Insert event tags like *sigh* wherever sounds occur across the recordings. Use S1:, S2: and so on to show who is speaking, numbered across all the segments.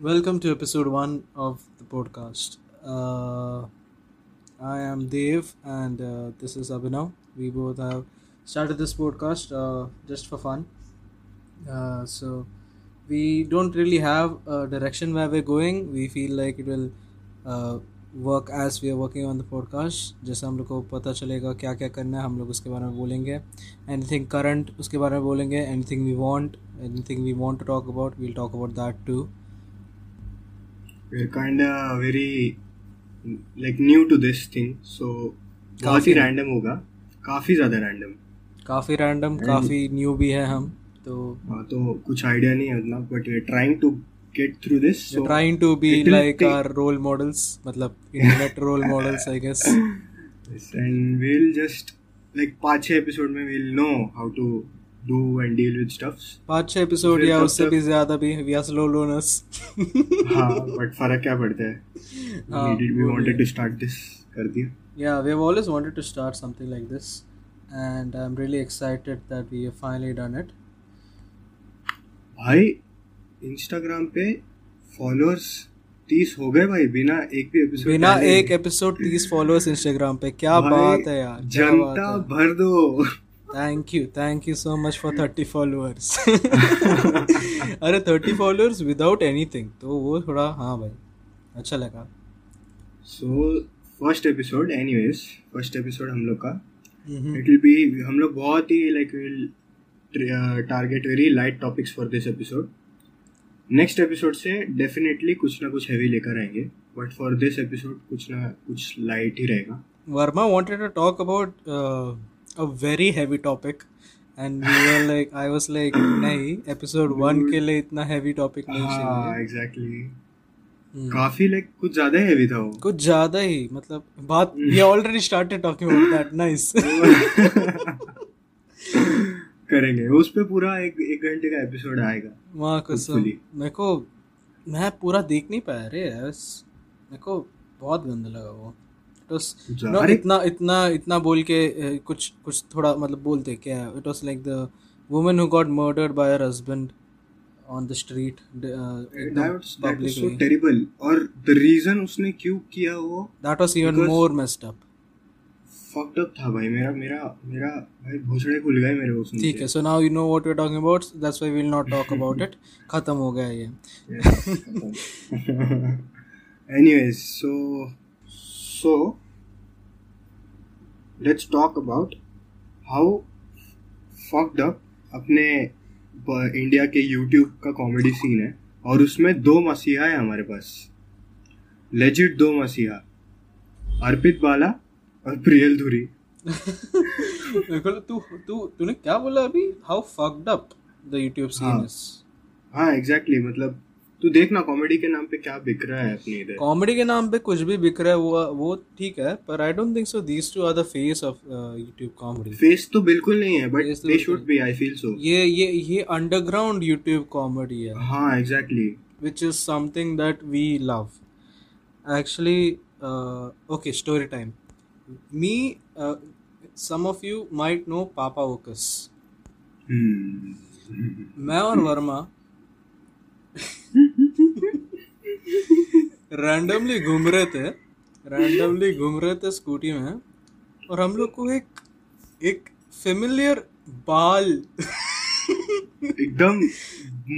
S1: Welcome to episode one of the podcast. Uh, I am Dev and uh, this is Abhinav. We both have started this podcast uh, just for fun. Uh, so we don't really have a direction where we're going. We feel like it will uh, work as we are working on the podcast. जैसे हम लोग को पता चलेगा क्या क्या करना है हम लोग उसके बारे में बोलेंगे एनीथिंग करंट उसके बारे में बोलेंगे anything we want anything we want to talk about we'll talk about that too
S2: we're kind of very like new to this thing so बहुत
S1: काफ़ी
S2: ही रैंडम होगा। काफ़ी ज़्यादा रैंडम
S1: काफ़ी रैंडम काफ़ी न्यू भी है हम तो
S2: हाँ तो कुछ आइडिया नहीं है उतना but we trying to
S1: get through this
S2: trying to
S1: be
S2: like
S1: our role models मतलब internet role models I guess
S2: and we'll just like पाँच छह एपिसोड में we'll know how to do and deal with stuffs
S1: पाँच छः episode या उससे भी ज़्यादा भी वी आर स्लो लोनर्स
S2: हाँ बट फ़र्क क्या पड़ता है
S1: हाँ,
S2: we
S1: वो है।
S2: to start this कर दिया
S1: Yeah, we've always wanted to start something like this, and I'm really excited that we have finally done it.
S2: भाई इंस्टाग्राम पे फॉलोअर्स तीस हो गए भाई बिना एक भी एपिसोड
S1: बिना एक एपिसोड तीस फॉलोअर्स इंस्टाग्राम पे क्या बात है यार
S2: जनता भर दो
S1: thank you thank you so much for thirty followers अरे थर्टी फॉलोअर्स विदाउट एनीथिंग तो वो थोड़ा हाँ भाई अच्छा लगा।
S2: So first episode anyways first episode हम लोग का। इट विल बी हम लोग बहुत ही like will target very light topics for this episode next episode से डेफिनेटली कुछ ना कुछ हैवी लेकर आएँगे बट फॉर दिस एपिसोड कुछ ना कुछ लाइट ही रहेगा।
S1: Verma wanted to talk about uh, a very heavy topic and we were like I was like नहीं episode one के लिए इतना heavy topic नहीं
S2: हाँ
S1: चाहिए
S2: एग्जैक्टली
S1: हम्म,
S2: काफ़ी लाइक कुछ ज़्यादा हैवी था वो
S1: कुछ ज़्यादा ही मतलब बात we already started talking about that nice
S2: करेंगे उस पे पूरा एक एक घंटे का एपिसोड आएगा
S1: वहाँ कसम. मेरे को मैं पूरा देख नहीं पाया रे मेरे को बहुत गंदा लगा वो इट वाज नो इतना इतना इतना बोल के कुछ कुछ थोड़ा मतलब बोलते क्या it was like the woman who got murdered by her husband on the
S2: street was so terrible. और the reason उसने क्यों किया वो
S1: that was
S2: even
S1: more messed up
S2: fucked up था भाई मेरा मेरा मेरा भाई भोसड़े खुल गए मेरे सुन
S1: ठीक। है so now you know what we are talking about that's why we will not talk about it खत्म हो गया ये
S2: Anyways, so so let's talk about how fucked up अपने इंडिया के यूट्यूब का कॉमेडी सीन है और उसमें दो मसीहा है हमारे पास। लेजिट दो मसीहा अर्पित बाला और प्रियल धुरी।
S1: मेरे तू तू तूने क्या बोला अभी? How fucked up the YouTube scene
S2: हाँ।
S1: is
S2: हाँ एग्जैक्टली exactly, मतलब तू देखना कॉमेडी के नाम पे क्या बिक रहा है अपने इधर
S1: कॉमेडी के नाम पे कुछ भी बिक रहा है वो वो ठीक है पर I don't think so these two are the face of YouTube comedy
S2: face तो बिल्कुल नहीं है but
S1: they
S2: should be I feel so
S1: ये ये ये अंडरग्राउंड YouTube कॉमेडी है
S2: हाँ
S1: exactly that we love. Actually, uh, okay, story time. Me, uh, some of you might know Papa Okus.
S2: हम्म
S1: मैं और वर्मा रैंडमली घूम रहे थे रैंडमली घूम रहे थे स्कूटी में और हम लोग को एक एक फेमिलियर बाल।
S2: एकदम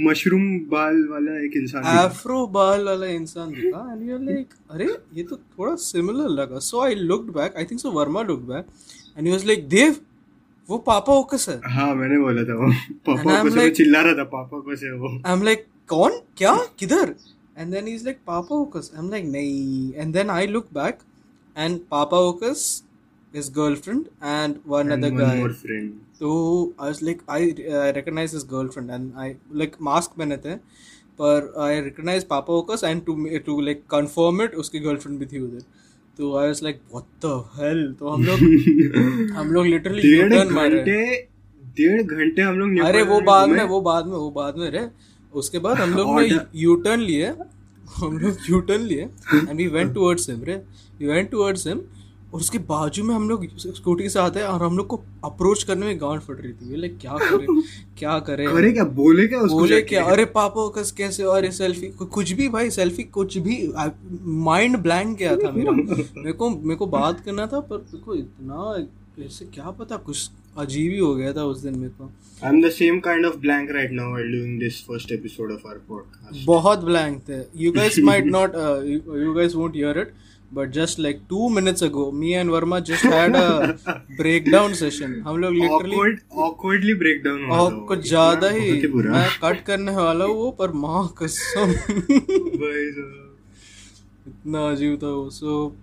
S2: मशरूम बाल वाला एक इंसान
S1: एफ्रो बाल वाला इंसान दिखा एंड यू लाइक अरे ये तो थोड़ा सिमिलर लगा। So I looked back I think so Verma looked back and he was like Dev वो पापा ओकस है।
S2: हाँ मैंने बोला था वो। पापा को
S1: like-
S2: चिल्ला रहा था पापा को से वो।
S1: आई एम लाइक कौन? क्या? किधर? And he is like Papa Okus I am like नहीं and then I look back and Papa Okus his girlfriend and one
S2: And
S1: other
S2: one
S1: guy
S2: more friend
S1: तो I was like I uh, recognize his girlfriend and I like mask पहने थे पर I recognize पापा ओकस and to to like confirm it उसकी girlfriend भी थी उधर तो I was like what the hell तो हम लोग हम लोग literally
S2: डेढ़ घंटे डेढ़ घंटे हम लोग
S1: अरे वो बाद में वो बाद में वो बाद में रे उसके बाद हम लोग *laughs* ने यू टर्न लिए। हम लोग यू टर्न लिए and we went towards him रे। वी वेंट टुवर्ड्स हिम और उसके बाजू में हम लोग स्कूटी से आते हैं और हम लोग को अप्रोच करने में गांड फट रही थी। लाइक क्या करे? *laughs* क्या करे?
S2: करे क्या? बोले क्या उसको
S1: बोले क्या? अरे पापा कस कैसे? अरे सेल्फी कुछ भी भाई सेल्फी कुछ भी माइंड ब्लैंक गया था मेरा। मेरे को मेरे को बात करना था पर मेरे को इतना ऐसे क्या पता? कुछ अजीब ही हो गया था उस दिन मेरे को।
S2: I'm the same kind of blank right now while doing this first episode of our podcast.
S1: बहुत ब्लैंक थे। You guys might not you guys won't hear it but just like two minutes ago me and Verma just had a breakdown session हम लोग literally
S2: breakdown हुआ था
S1: और कुछ ज़्यादा ही मैं कट करने वाला हूँ वो पर माँ कसम। *laughs*
S2: भाई साहब।
S1: इतना अजीब था वो। सो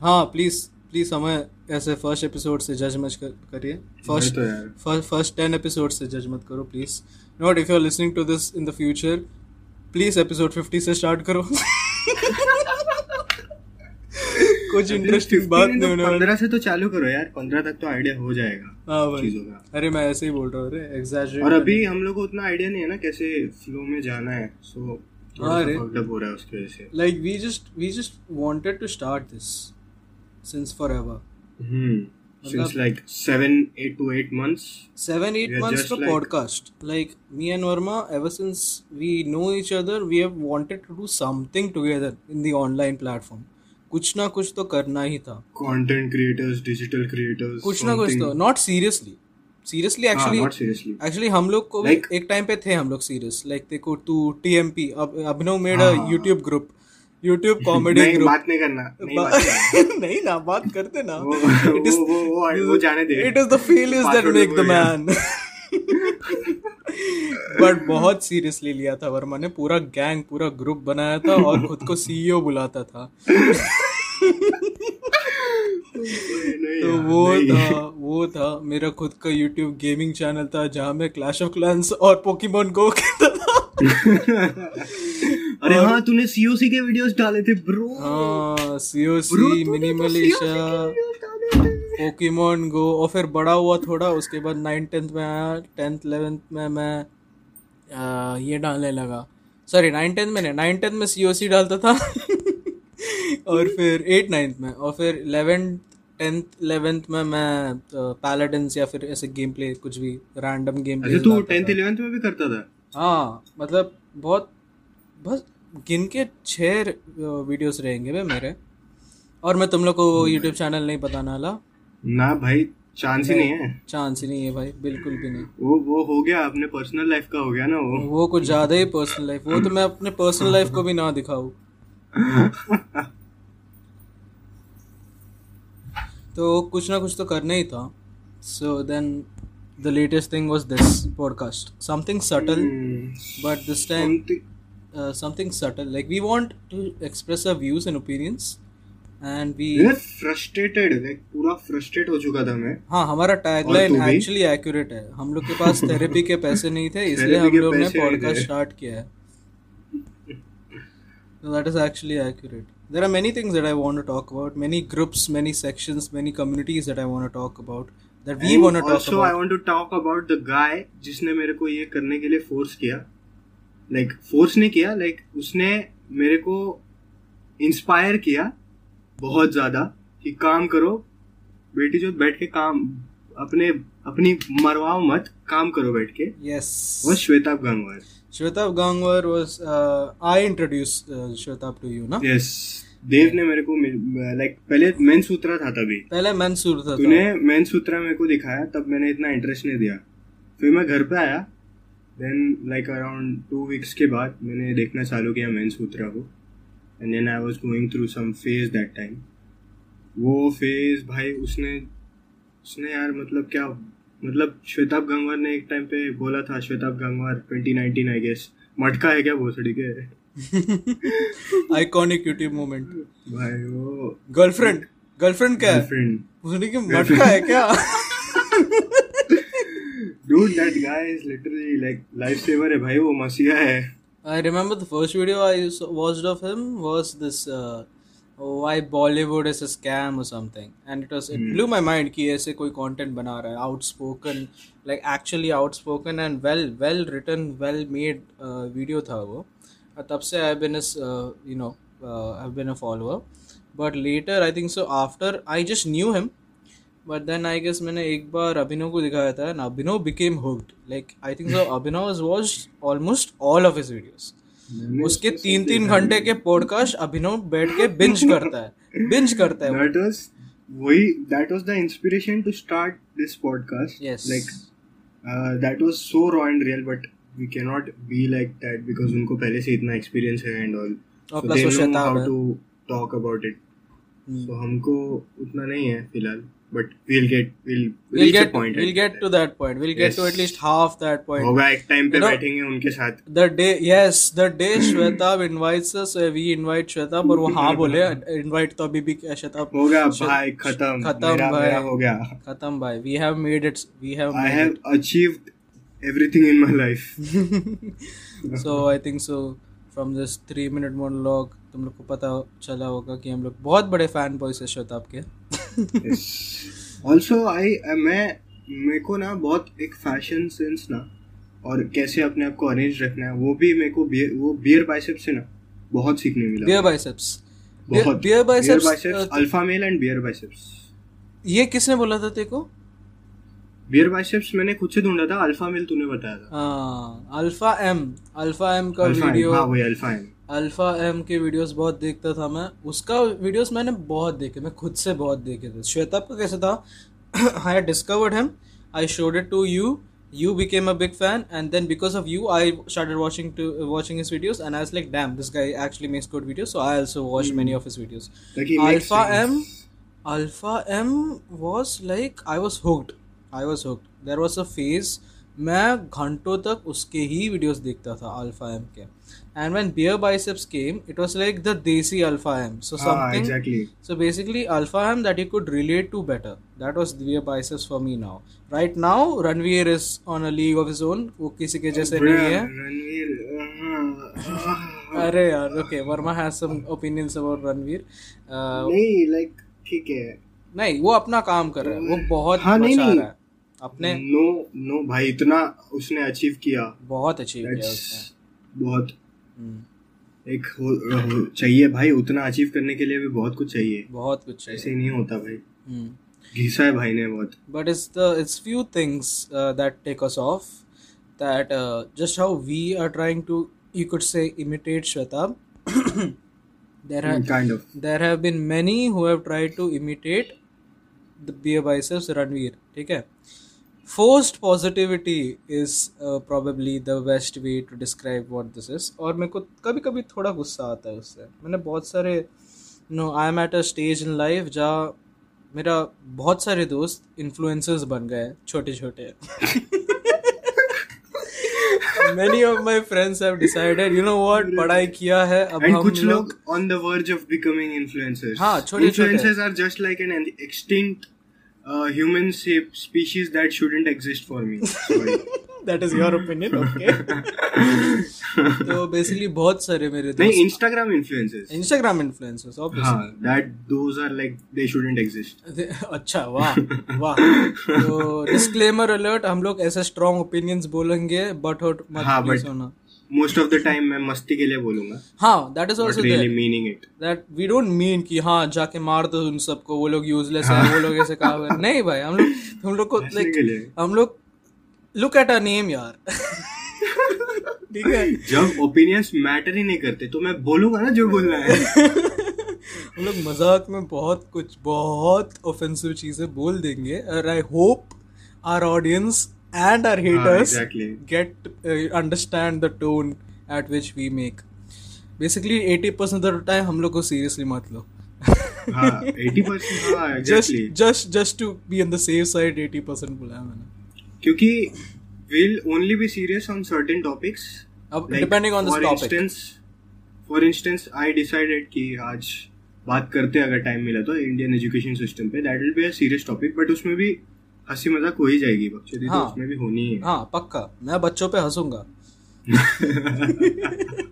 S1: हाँ प्लीज़ प्लीज़ हमें ऐसे फ़र्स्ट एपिसोड से जज मच कर, करिए। फ़र्स्ट
S2: तो
S1: फ़र्स्ट टेन एपिसोड से जज मत करो please not if you are listening to this in the future please episode fifty से स्टार्ट करो। *laughs* कुछ इंटरेस्टिंग बात नहीं होने वाली।
S2: पंद्रह से तो चालू करो यार पंद्रह तक तो आइडिया हो जाएगा
S1: हाँ भाई। अरे मैं ऐसे ही बोल रहा हूँ अरे एग्जैजरेट
S2: और अभी हम लोग को उतना आइडिया नहीं है ना कैसे फ्लो में जाना है सो
S1: हाँ रे।
S2: हो रहा है उसकी वजह से।
S1: Like we just we just wanted to start this since forever
S2: hmm since like seven eight to eight months
S1: seven eight months to
S2: like-
S1: podcast like me and Verma ever since we know each other we have wanted to do something together in the online platform कुछ ना कुछ तो करना ही था
S2: content creators digital creators
S1: कुछ ना कुछ तो नॉट सीरियसली सीरियसली
S2: हाँ,
S1: एक्चुअली
S2: not seriously
S1: एक्चुअली हम लोग को भी
S2: Like-
S1: एक टाइम पे थे हम लोग सीरियस लाइक देखो टू टीएमपी अब अभिनव मेड अ
S2: हाँ।
S1: यूट्यूब ग्रुप यूट्यूब कॉमेडी *laughs*
S2: नहीं
S1: ग्रुप
S2: बात नहीं करना नहीं बात करना। *laughs*
S1: नहीं ना बात करते ना। इट इज़
S2: वो वो वो जाने दे।
S1: It is the
S2: Password
S1: make the
S2: भूल गया।
S1: man. बट बहुत सीरियसली लिया था वर्मा ने। पूरा गैंग पूरा ग्रुप बनाया था और खुद को सीईओ बुलाता था। तो वो था वो था। मेरा खुद का यूट्यूब गेमिंग चैनल था जहाँ मैं क्लैश ऑफ़ क्लैंस और पोकेमोन गो खेलता था। *laughs*
S2: अरे हाँ तूने सीओसी के वीडियोस डाले थे ब्रो
S1: हाँ सीओसी मिनिमलिशा पोकेमोन गो और फिर बड़ा हुआ थोड़ा उसके बाद नाइन टेंथ में आया टेंथ इलेवेंथ में मैं आ, ये डालने लगा। सॉरी नाइन टेंथ में नहीं नाइन टेंथ में सी सी डालता था। *laughs* और फिर एट नाइन्थ में और फिर इलेवेंथ टेंथ इलेवेंथ में मैं पैलेडेंस या फिर ऐसे गेम प्ले कुछ भी रैंडम गेम
S2: अच्छा तू टेंथ इलेवेंथ में भी करता था?
S1: हाँ मतलब बहुत बस गिन के छः वीडियोस रहेंगे वे मेरे। और मैं तुम लोग को यूट्यूब चैनल नहीं बताने वाला।
S2: ना भाई चांस ही नहीं है।
S1: चांस ही नहीं है भाई बिल्कुल भी नहीं।
S2: वो वो हो गया अपने पर्सनल लाइफ का हो गया ना वो।
S1: वो कुछ ज़्यादा ही पर्सनल लाइफ वो तो मैं अपने पर्सनल लाइफ को भी ना दिखाऊँ। *laughs* तो कुछ ना कुछ तो करना ही था। So then the latest thing was this podcast something subtle but this time
S2: Something-
S1: something subtle like we want to express our views and opinions and we
S2: यार फ्रस्ट्रेटेड लाइक पूरा फ्रस्ट्रेट हो चुका था मैं
S1: हाँ हमारा
S2: और तू भी?
S1: है हम लोग के पास थेरेपी के पैसे नहीं थे इसलिए हम लोग ने पॉडकास्ट स्टार्ट किया है So that is actually accurate. There are many things that I want to talk about, many groups, many sections, many communities that I want to talk about, that we
S2: And
S1: want to talk
S2: also I want to talk about the guy जिसने मेरे को ये करने के लिए force किया like force नहीं किया लाइक उसने मेरे को इंस्पायर किया बहुत ज़्यादा कि काम करो बेटी जो बैठ के काम अपने अपनी मरवाओ मत काम करो बैठ के।
S1: Yes.
S2: वो Shwetab Gangwar.
S1: Shwetab Gangwar was, uh, I introduced uh, Shwetab to you, ना?
S2: यस देव ने मेरे को लाइक पहले मेन सूत्रा था तभी।
S1: पहले मंसूर था।
S2: तूने मेन सूत्रा मेरे को दिखाया तब मैंने इतना इंटरेस्ट नहीं दिया। फिर मैं घर पे आया then like around two weeks के बाद मैंने देखना चालू किया मेन सूत्रा को and then I was going through some phase that time वो फ़ेज़ भाई उसने उसने यार मतलब क्या मतलब श्वेताब गंगवार ने एक टाइम पे बोला था श्वेताब गंगवार 2019 आई गेस मटका है क्या भोसड़ी के *laughs*
S1: Iconic YouTube moment.
S2: भाई वो
S1: Girlfriend. Girlfriend क्या?
S2: गर्लफ्रेंड
S1: उसने की मटका है क्या? *laughs*
S2: Dude, that guy is literally like lifesaver है भाई वो मसीहा है
S1: I remember the first video I watched of him was this uh, why Bollywood is a scam or something, and it was it blew my mind कि ऐसे कोई content बना रहा है outspoken like actually outspoken and well well written well made uh, video था वो तब से I've been his uh, you know uh, I've been a follower but later I think so after I just knew him but then I guess मैंने एक बार अभिनव को दिखाया था and Abhinav became hooked like I think so Abhinav has watched almost all of his videos उसके
S2: 3-3
S1: घंटे के podcast अभिनव बैठ के बिंज करता है बिंज करता है
S2: दैट वाज वही that was the inspiration to start this podcast like that was so raw and real but we can not be like that because उनको पहले से इतना एक्सपीरियंस है and all so they know how to talk about it so हमको उतना नहीं है फ़िलहाल. But we'll get we'll
S1: we'll
S2: reach a
S1: get
S2: point
S1: we'll get to that point we'll get to at least half that point
S2: होगा एक time पे
S1: You know-
S2: बैठेंगे उनके साथ
S1: the day yes the day Shwetab invites us uh, we invite Shwetab और वो हाँ बोले invite तो अभी भी श्वेताब
S2: होगा भाई खत्म
S1: खत्म भाई।
S2: मेरा हो गया
S1: खत्म भाई we have made it we have
S2: I have achieved everything in my life
S1: so I think so from this three minute monologue तुम लोग को पता चला होगा कि हम लोग बहुत बड़े फ़ैन बॉयज़ है श्वेताब के
S2: ऑल्सो आई मैं मेरे को ना बहुत एक फ़ैशन सेंस ना और कैसे अपने आप को अरेंज रखना है वो भी मेरे को beer- वो बियर बाइसेप से ना बहुत सीखने मिला।
S1: बियर बाइसेप्स
S2: बहुत। BeerBiceps biceps alpha male and BeerBiceps
S1: ये किसने बोला था तेरे को?
S2: बियर बाइसेप्स मैंने खुद से ढूंढा था अल्फ़ा मेल तूने बताया था।
S1: हाँ अल्फ़ा एम अल्फ़ा एम का वीडियो
S2: हाँ वही अल्फ़ा एम
S1: अल्फ़ा एम के वीडियोस बहुत देखता था मैं। उसका वीडियोस मैंने बहुत देखे मैं खुद से बहुत देखे थे। श्वेता का कैसे था? I discovered him I showed it to you you became a big fan and then because of you I started watching to watching his videos and I like damn this guy actually makes good videos so I also watch many of his videos Alpha M Alpha M was like I was hooked I was hooked there was a phase मैं घंटों तक उसके ही videos देखता था Alpha M के। And when BeerBiceps came it was like the desi Alpha
S2: M
S1: so
S2: something
S1: so basically Alpha M that you could relate to better that was BeerBiceps for me now right now Ranveer is on a league of his own वो किसी के जैसे नहीं है। *laughs* अरे यार okay Verma has some opinions about Ranveer
S2: नहीं like ठीक है।
S1: नहीं वो अपना काम कर रहा है। वो हाँ, बहुत
S2: हाँ नहीं। नहीं
S1: अपने
S2: नो नो भाई इतना उसने अचीव किया।
S1: बहुत अचीव
S2: बहुत। एक हो, हो, चाहिए भाई उतना अचीव करने के लिए भी बहुत कुछ चाहिए।
S1: बहुत कुछ चाहिए।
S2: ऐसे नहीं होता भाई। घिसा है भाई ने बहुत।
S1: But it's it's few things that take us off that just how we are trying to you could say imitate Shweta there
S2: kind of
S1: there have been many who have tried to imitate the BeerBiceps Ranveer ठीक है? Forced positivity is uh, probably the best way to describe what this is. और मेरे को कभी कभी थोड़ा गुस्सा आता है उससे। मैंने बहुत सारे no I am at a stage in life जहाँ मेरा बहुत सारे दोस्त इन्फ्लुएंसर्स बन गए छोटे छोटे *laughs* many of my friends have decided you know what पढ़ाई किया है अब हम
S2: कुछ
S1: लोग
S2: on the verge of becoming influencers
S1: हाँ, छोटे-छोटे।
S2: Influencers are just like an human species that shouldn't exist for me
S1: that is your opinion okay. *laughs* *laughs* तो बेसिकली बहुत सारे मेरे
S2: नहीं इंस्टाग्राम इन्फ्लुएंसर्स
S1: इंस्टाग्राम इन्फ्लुएंसर्स
S2: हाँ
S1: obviously
S2: that those are like they shouldn't exist
S1: अच्छा वाह वाह। तो डिस्क्लेमर अलर्ट हम लोग ऐसे स्ट्रॉन्ग ओपिनियंस बोलेंगे बट हर्ट मत
S2: हाँ,
S1: प्लीज़ होना।
S2: मोस्ट ऑफ़ द टाइम मैं मस्ती के लिए बोलूँगा।
S1: हाँ
S2: that
S1: is
S2: also
S1: really
S2: meaning it
S1: that we don't mean कि हाँ जाके मार दो उन सबको वो लोग यूजलेस है वो लोग ऐसे कहा हुआ है। नहीं भाई हम लोग हम लोग को लाइक हम लोग लुक एट अ नेम यार। ठीक है?
S2: जब ओपिनियंस मैटर ही नहीं करते तो मैं बोलूँगा ना जो बोलना है।
S1: हम लोग मज़ाक में बहुत कुछ बहुत ऑफेंसिव चीज़ें बोल देंगे और I hope our audience and our haters
S2: exactly.
S1: Get understand the tone at which we make basically 80% percent of the time हम लोग को सीरियसली मत लो.
S2: हाँ 80% हाँ
S1: just
S2: exactly
S1: just just to be in the safe side 80% percent बोला मैंने.
S2: क्योंकि we'll only be serious on certain topics
S1: अब
S2: like
S1: on this
S2: for
S1: topic
S2: instance for instance I decided कि आज बात करते हैं अगर टाइम मिला तो इंडियन एजुकेशन सिस्टम पे. That will be a serious topic but उसमें भी हँसी मज़ाक हो ही जाएगी बच्चे तो
S1: हाँ।
S2: उसमें भी होनी है। हाँ
S1: पक्का। मैं बच्चों पे हंसूँगा। *laughs*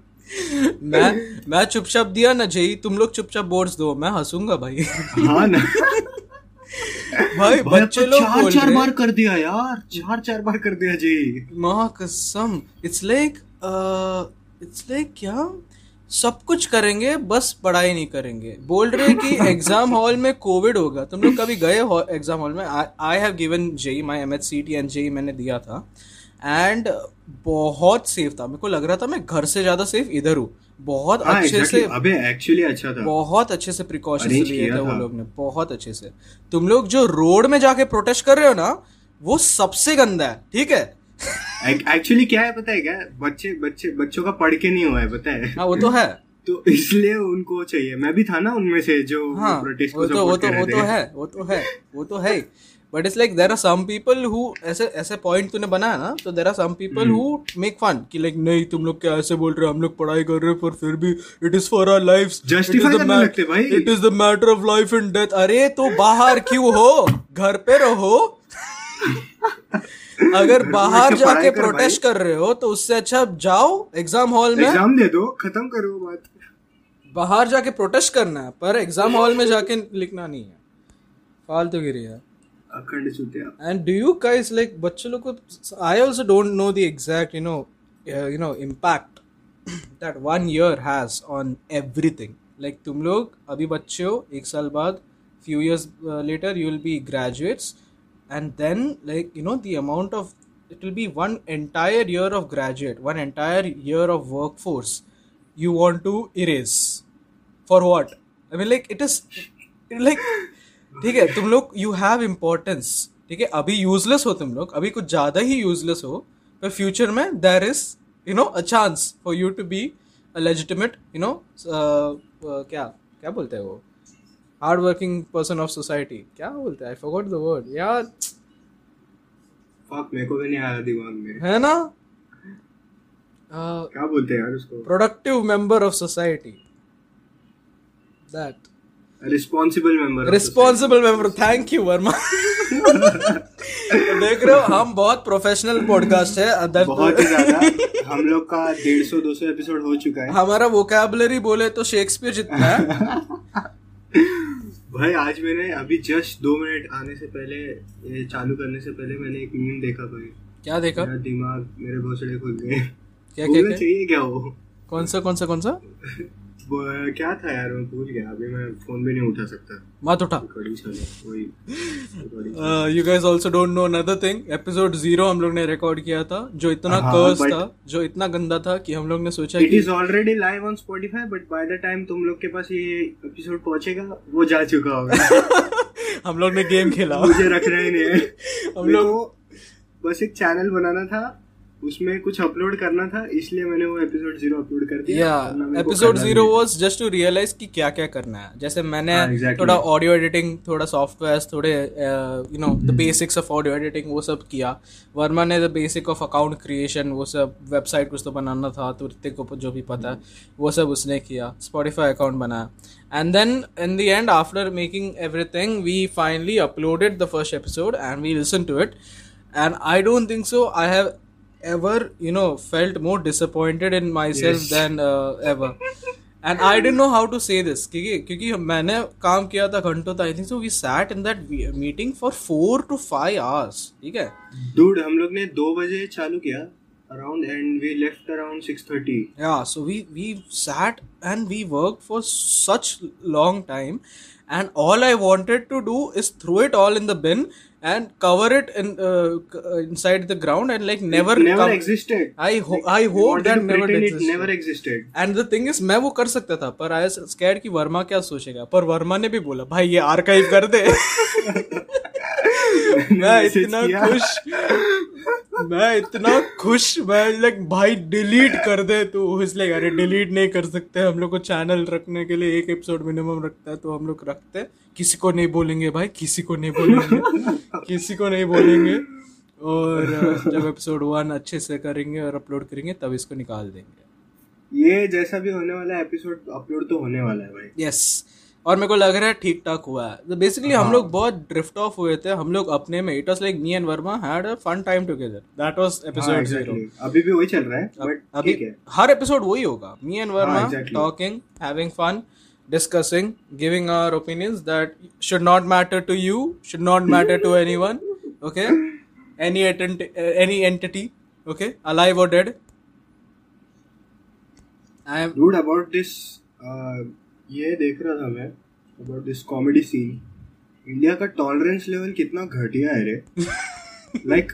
S1: मैं मैं चुपचाप दिया ना जई तुम लोग चुपचाप बोर्ड्स दो मैं हंसूँगा भाई।
S2: हाँ ना।
S1: भाई
S2: अब
S1: बच्चे
S2: तो
S1: लोग
S2: चार चार बार कर दिया यार चार चार बार कर दिया जी
S1: माँ कसम। इट्स लाइक इट्स लाइक क्या? सब कुछ करेंगे बस पढ़ाई नहीं करेंगे। बोल रहे कि *laughs* एग्ज़ाम हॉल में कोविड होगा। तुम लोग कभी गए हो, एग्ज़ाम हॉल में? I have given JEE my M H C T and JEE मैंने दिया था। एंड बहुत सेफ़ था। मेरे को लग रहा था मैं घर से ज़्यादा सेफ़ इधर हूँ। बहुत
S2: हाँ
S1: अच्छे से
S2: अबे एक्चुअली अच्छा था।
S1: बहुत अच्छे से
S2: प्रिकॉशन
S1: लिए थे वो लोग ने। बहुत अच्छे से। तुम लोग जो रोड में जाके प्रोटेस्ट कर रहे हो ना वो सबसे गंदा है। ठीक है?
S2: एक्चुअली क्या है पता है क्या? बच्चे बच्चे बच्चों का पढ़ के नहीं हुआ है पता है?
S1: हाँ वो तो है।
S2: तो इसलिए उनको चाहिए। मैं भी था ना उनमें से जो
S1: हाँ वो तो वो तो वो तो है वो तो है वो तो है but it's like there are some people who ऐसे ऐसे पॉइंट तूने बनाया ना तो there are some people who make fun कि लाइक नहीं तुम लोग क्या ऐसे बोल रहे हो? हम लोग पढ़ाई कर रहे हैं पर फिर भी it
S2: is for our life.
S1: It is the matter of life and death अरे तो बाहर क्यों हो? घर पे रहो। अगर *laughs* बाहर जाके प्रोटेस्ट कर रहे हो तो उससे अच्छा जाओ एग्ज़ाम हॉल में।
S2: एग्ज़ाम दे दो खत्म करो बात।
S1: बाहर जाके प्रोटेस्ट करना है पर एग्ज़ाम हॉल में जाके लिखना नहीं है। फालतू गिरी है।
S2: अखंड चुतिया
S1: and do you guys like बच्चे लोग को I also don't know the exact you know you know impact that one year has on everything like तुम लोग अभी बच्चे हो एक साल बाद years uh, later you will be graduates. and then like you know the amount of it will be one entire year of graduate one entire year of workforce you want to erase for what i mean like it is like ठीक है तुम लोग you have importance ठीक है अभी useless हो तुम लोग अभी कुछ ज़्यादा ही यूजलेस हो पर फ्यूचर में there is you know a chance for you to be a legitimate you know क्या क्या बोलते हैं वो hard working person of society क्या बोलते हैं? आई फॉरगॉट द वर्ड यार
S2: फक मेरे को भी नहीं आया दिमाग में।
S1: है ना?
S2: क्या बोलते हैं यार उसको?
S1: Productive member of society that
S2: responsible member
S1: responsible member thank you Verma देख रहे हो हम बहुत प्रोफेशनल पॉडकास्ट है
S2: बहुत ही ज़्यादा। हम लोग का डेढ़ सौ दो सौ एपिसोड हो चुका है।
S1: हमारा वोकैबुलरी बोले तो शेक्सपियर जितना है। *laughs*
S2: भाई आज मैंने अभी जस्ट दो मिनट आने से पहले ये चालू करने से पहले मैंने एक मीम देखा भाई।
S1: क्या देखा?
S2: मेरा दिमाग मेरे घोसड़े खुल गए
S1: क्या क्या क्या
S2: चाहिए क्या वो?
S1: कौन सा कौन सा कौन सा? *laughs*
S2: क्या था यार मैं भूल गया अभी मैं फ़ोन भी नहीं उठा सकता।
S1: मत उठा। You guys also don't know another thing episode zero हम लोग ने रिकॉर्ड किया था जो इतना
S2: हाँ,
S1: कर्स था जो इतना गंदा था कि हम लोग ने सोचा it
S2: is already live on Spotify but by the time तुम लोग के पास ये एपिसोड पहुंचेगा वो जा चुका होगा। *laughs*
S1: हम लोग ने गेम खेला।
S2: मुझे रखना ही नहीं है।
S1: हम लोग
S2: बस एक चैनल बनाना था उसमें कुछ अपलोड करना था इसलिए मैंने वो एपिसोड ज़ीरो अपलोड कर दिया।
S1: Episode
S2: zero
S1: was just to realise कि क्या क्या करना है। जैसे मैंने
S2: हाँ, exactly.
S1: थोड़ा ऑडियो एडिटिंग थोड़ा सॉफ्टवेयर थोड़े you know the basics of audio editing वो सब किया। वर्मा ने the basic of account creation वो सब वेबसाइट कुछ तो बनाना था तो ऋतिक को जो भी पता है वो सब उसने किया स्पॉटिफाई अकाउंट बनाया। And then in the end after making everything we finally uploaded the first episode and we listen to it and i don't think so i have ever you know felt more disappointed in myself
S2: Yes.
S1: than uh, ever and i didn't know how to say this क्योंकि क्योंकि मैंने काम किया था घंटों तक I think so we sat in that meeting for four to five hours ठीक है
S2: Dude, हम लोग ने दो बजे चालू किया around and we left around six thirty
S1: yeah so we we sat and we worked for such long time and all i wanted to do is throw it all in the bin and cover it in uh, uh, inside the ground and like never it
S2: never
S1: come-
S2: existed
S1: I ho- like,
S2: I
S1: hope that never
S2: existed. it never existed
S1: and the thing is is मैं वो कर सकता था पर आई scared कि वर्मा क्या सोचेगा पर वर्मा ने भी बोला भाई ये आर्काइव कर दे *laughs* मैं इतना खुश मैं इतना खुश मैं लाइक भाई डिलीट कर दे तू। इसलिए अरे डिलीट नहीं कर सकते। हम लोग को चैनल रखने के लिए एक एपिसोड मिनिमम रखता है तो हम लोग रखते हैं। किसी को नहीं बोलेंगे भाई किसी को नहीं बोलेंगे। किसी को नहीं बोलेंगे। और जब एपिसोड वन अच्छे से करेंगे और अपलोड करेंगे तब इसको निकाल देंगे।
S2: ये जैसा भी होने वाला है एपिसोड अपलोड तो होने वाला है भाई।
S1: यस और मेरे को लग रहा है ठीक ठाक हुआ है। तो बेसिकली हम हाँ। लोग बहुत ड्रिफ्ट ऑफ़ हुए थे हम लोग अपने में। It was like me and Verma had fun time together
S2: that
S1: was episode
S2: zero अभी भी वही चल रहा है
S1: अभी हर एपिसोड वही होगा। Me
S2: and Verma
S1: talking having fun discussing giving our opinions that should not matter to you should not matter to anyone okay any entity okay alive और dead I am
S2: rude about this ये देख रहा था मैं about this comedy scene. India का tolerance level कितना घटिया है रे. Like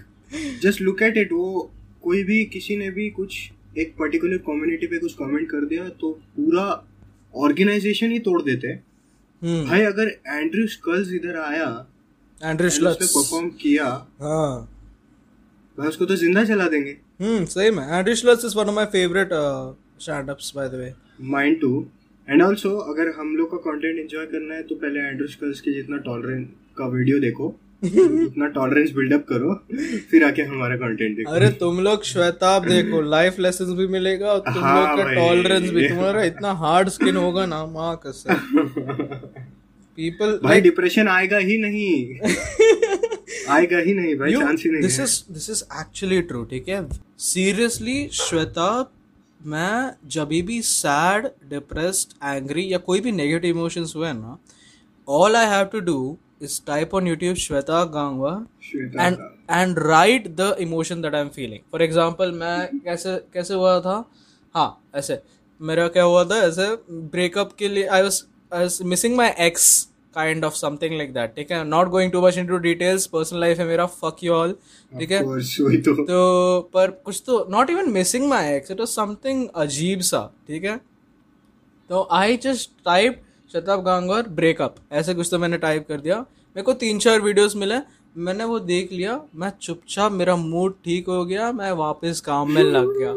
S2: just look at it वो कोई भी किसी ने भी कुछ एक पर्टिकुलर कम्युनिटी पे कुछ कमेंट कर दिया तो पूरा ऑर्गेनाइजेशन ही तोड़ देते हैं.
S1: हम्म.
S2: भाई अगर एंड्रयू स्कल्स इधर आया
S1: एंड्रू श्लट्स
S2: परफॉर्म किया
S1: हाँ.
S2: भाई उसको तो ज़िंदा चला देंगे.
S1: हम्म सही में. Andrew Schulz is one of my favourite stand ups by the way
S2: mind to and also अगर हम लोग का कंटेंट एंजॉय करना है तो पहले एंड्रू स्कल्स के जितना टॉलरेंस का वीडियो देखो उतना टॉलरेंस बिल्डअप करो फिर आके हमारा कंटेंट देखो।
S1: अरे तुम लोग श्वेताब देखो लाइफ लेसन भी मिलेगा और तुम
S2: हाँ
S1: लोग का टॉलरेंस भी तुम्हारा इतना हार्ड स्किन होगा ना माँ कसम। पीपल
S2: भाई डिप्रेशन आएगा ही नहीं। आएगा ही नहीं भाई चांस ही नहीं this
S1: is this is actually true ठीक है? सीरियसली श्वेता मैं जब भी सैड डिप्रेस्ड एंग्री या कोई भी नेगेटिव इमोशंस हुए ना all I have to do is type on YouTube Shwetabh
S2: Gangwar
S1: and and write the emotion that I am feeling for example मैं कैसे कैसे हुआ था? हाँ ऐसे. मेरा क्या हुआ था? ऐसे ब्रेकअप के लिए I was I was missing my ex kind of something like that ठीक है? Not going to much into details personal life है मेरा फक यू ऑल ठीक है?
S2: तो।
S1: तो पर कुछ तो not even missing my ex it was something अजीब सा ठीक है? तो I just type Shwetabh Gangwar breakup ऐसे कुछ तो मैंने टाइप कर दिया। मेरे को तीन चार वीडियोस मिले मैंने वो देख लिया मैं चुपचाप मेरा मूड ठीक हो गया मैं वापस काम में लग गया।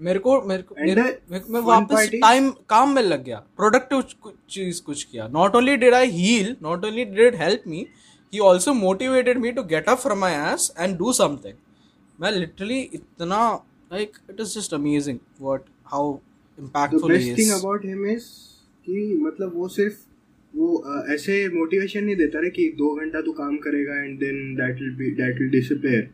S1: मेरे को मेरे को मेरे, मेरे मैं वापस टाइम काम में लग गया। प्रोडक्टिव चीज़ कुछ किया। Not only did I heal not only did help me he also motivated me to get up from my ass and do something मैं लिटरली इतना like it is just amazing what
S2: how
S1: impactful
S2: best thing about him is कि मतलब वो सिर्फ़ वो ऐसे motivation नहीं देता रे कि दो घंटा तू काम करेगा and then that will be that will disappear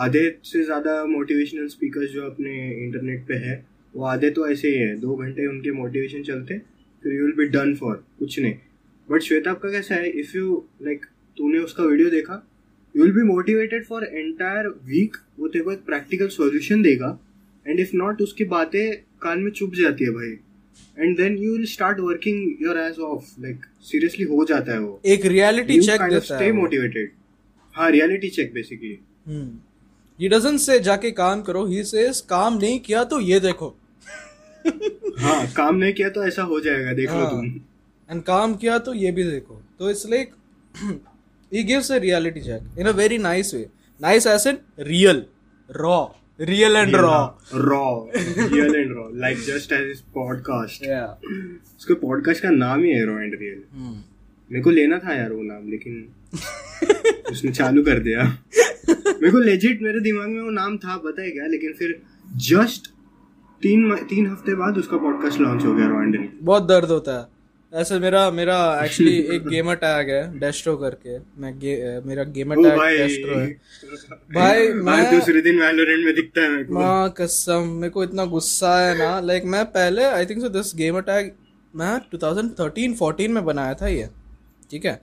S2: आधे से ज़्यादा मोटिवेशनल स्पीकर्स जो अपने इंटरनेट पे है वो आधे तो ऐसे ही है दो घंटे उनके मोटिवेशन चलते फिर you will be done for कुछ नहीं। बट श्वेताब का कैसा है? इफ़ यू लाइक तूने उसका वीडियो देखा you will be motivated for entire week वो तेरे को एक प्रैक्टिकल सोल्यूशन देगा एंड इफ़ नॉट उसकी बातें कान में चुप जाती है भाई। And then you will start working your ass off like seriously हो जाता है वो।
S1: एक रियलिटी चेक देता
S2: स्टे
S1: है
S2: मोटिवेटेड हाँ रियलिटी चेक बेसिकली
S1: ही डजंट से जाके काम करो ही सेज काम नहीं किया तो ये देखो।
S2: हाँ काम नहीं किया तो ऐसा हो जाएगा देख लो
S1: हाँ।
S2: तुम।
S1: एंड काम किया तो ये भी देखो। तो it's like *clears throat* he gives a reality check in a very nice way. Nice as in real raw real and raw.
S2: Raw real and raw like just as इस पॉडकास्ट
S1: yeah.
S2: उसके पॉडकास्ट का नाम ही है रॉ एंड रियल
S1: hmm.
S2: मेरे को लेना था यार वो नाम लेकिन *laughs* उसने चालू कर दिया। *laughs* मेरे को लेजिट मेरे दिमाग में वो नाम था पता है क्या? लेकिन फिर जस्ट तीन तीन हफ़्ते बाद उसका पॉडकास्ट लॉन्च हो गया रॉ एंड रियल
S1: बहुत दर्द होता है। ऐसे मेरा मेरा एक्चुअली *laughs* एक गेमर टैग है डेस्ट्रो करके। मैं गे, मेरा गेमर टैग डेस्ट्रो है। *laughs* भाई
S2: भाई
S1: मैं
S2: दूसरे दिन वैलोरेंट में दिखता है मेरे को।
S1: माँ कसम मेरे को इतना गुस्सा है ना। लाइक मैं पहले I think so this gamer tag मैं 2013 14 में बनाया था ये। ठीक है?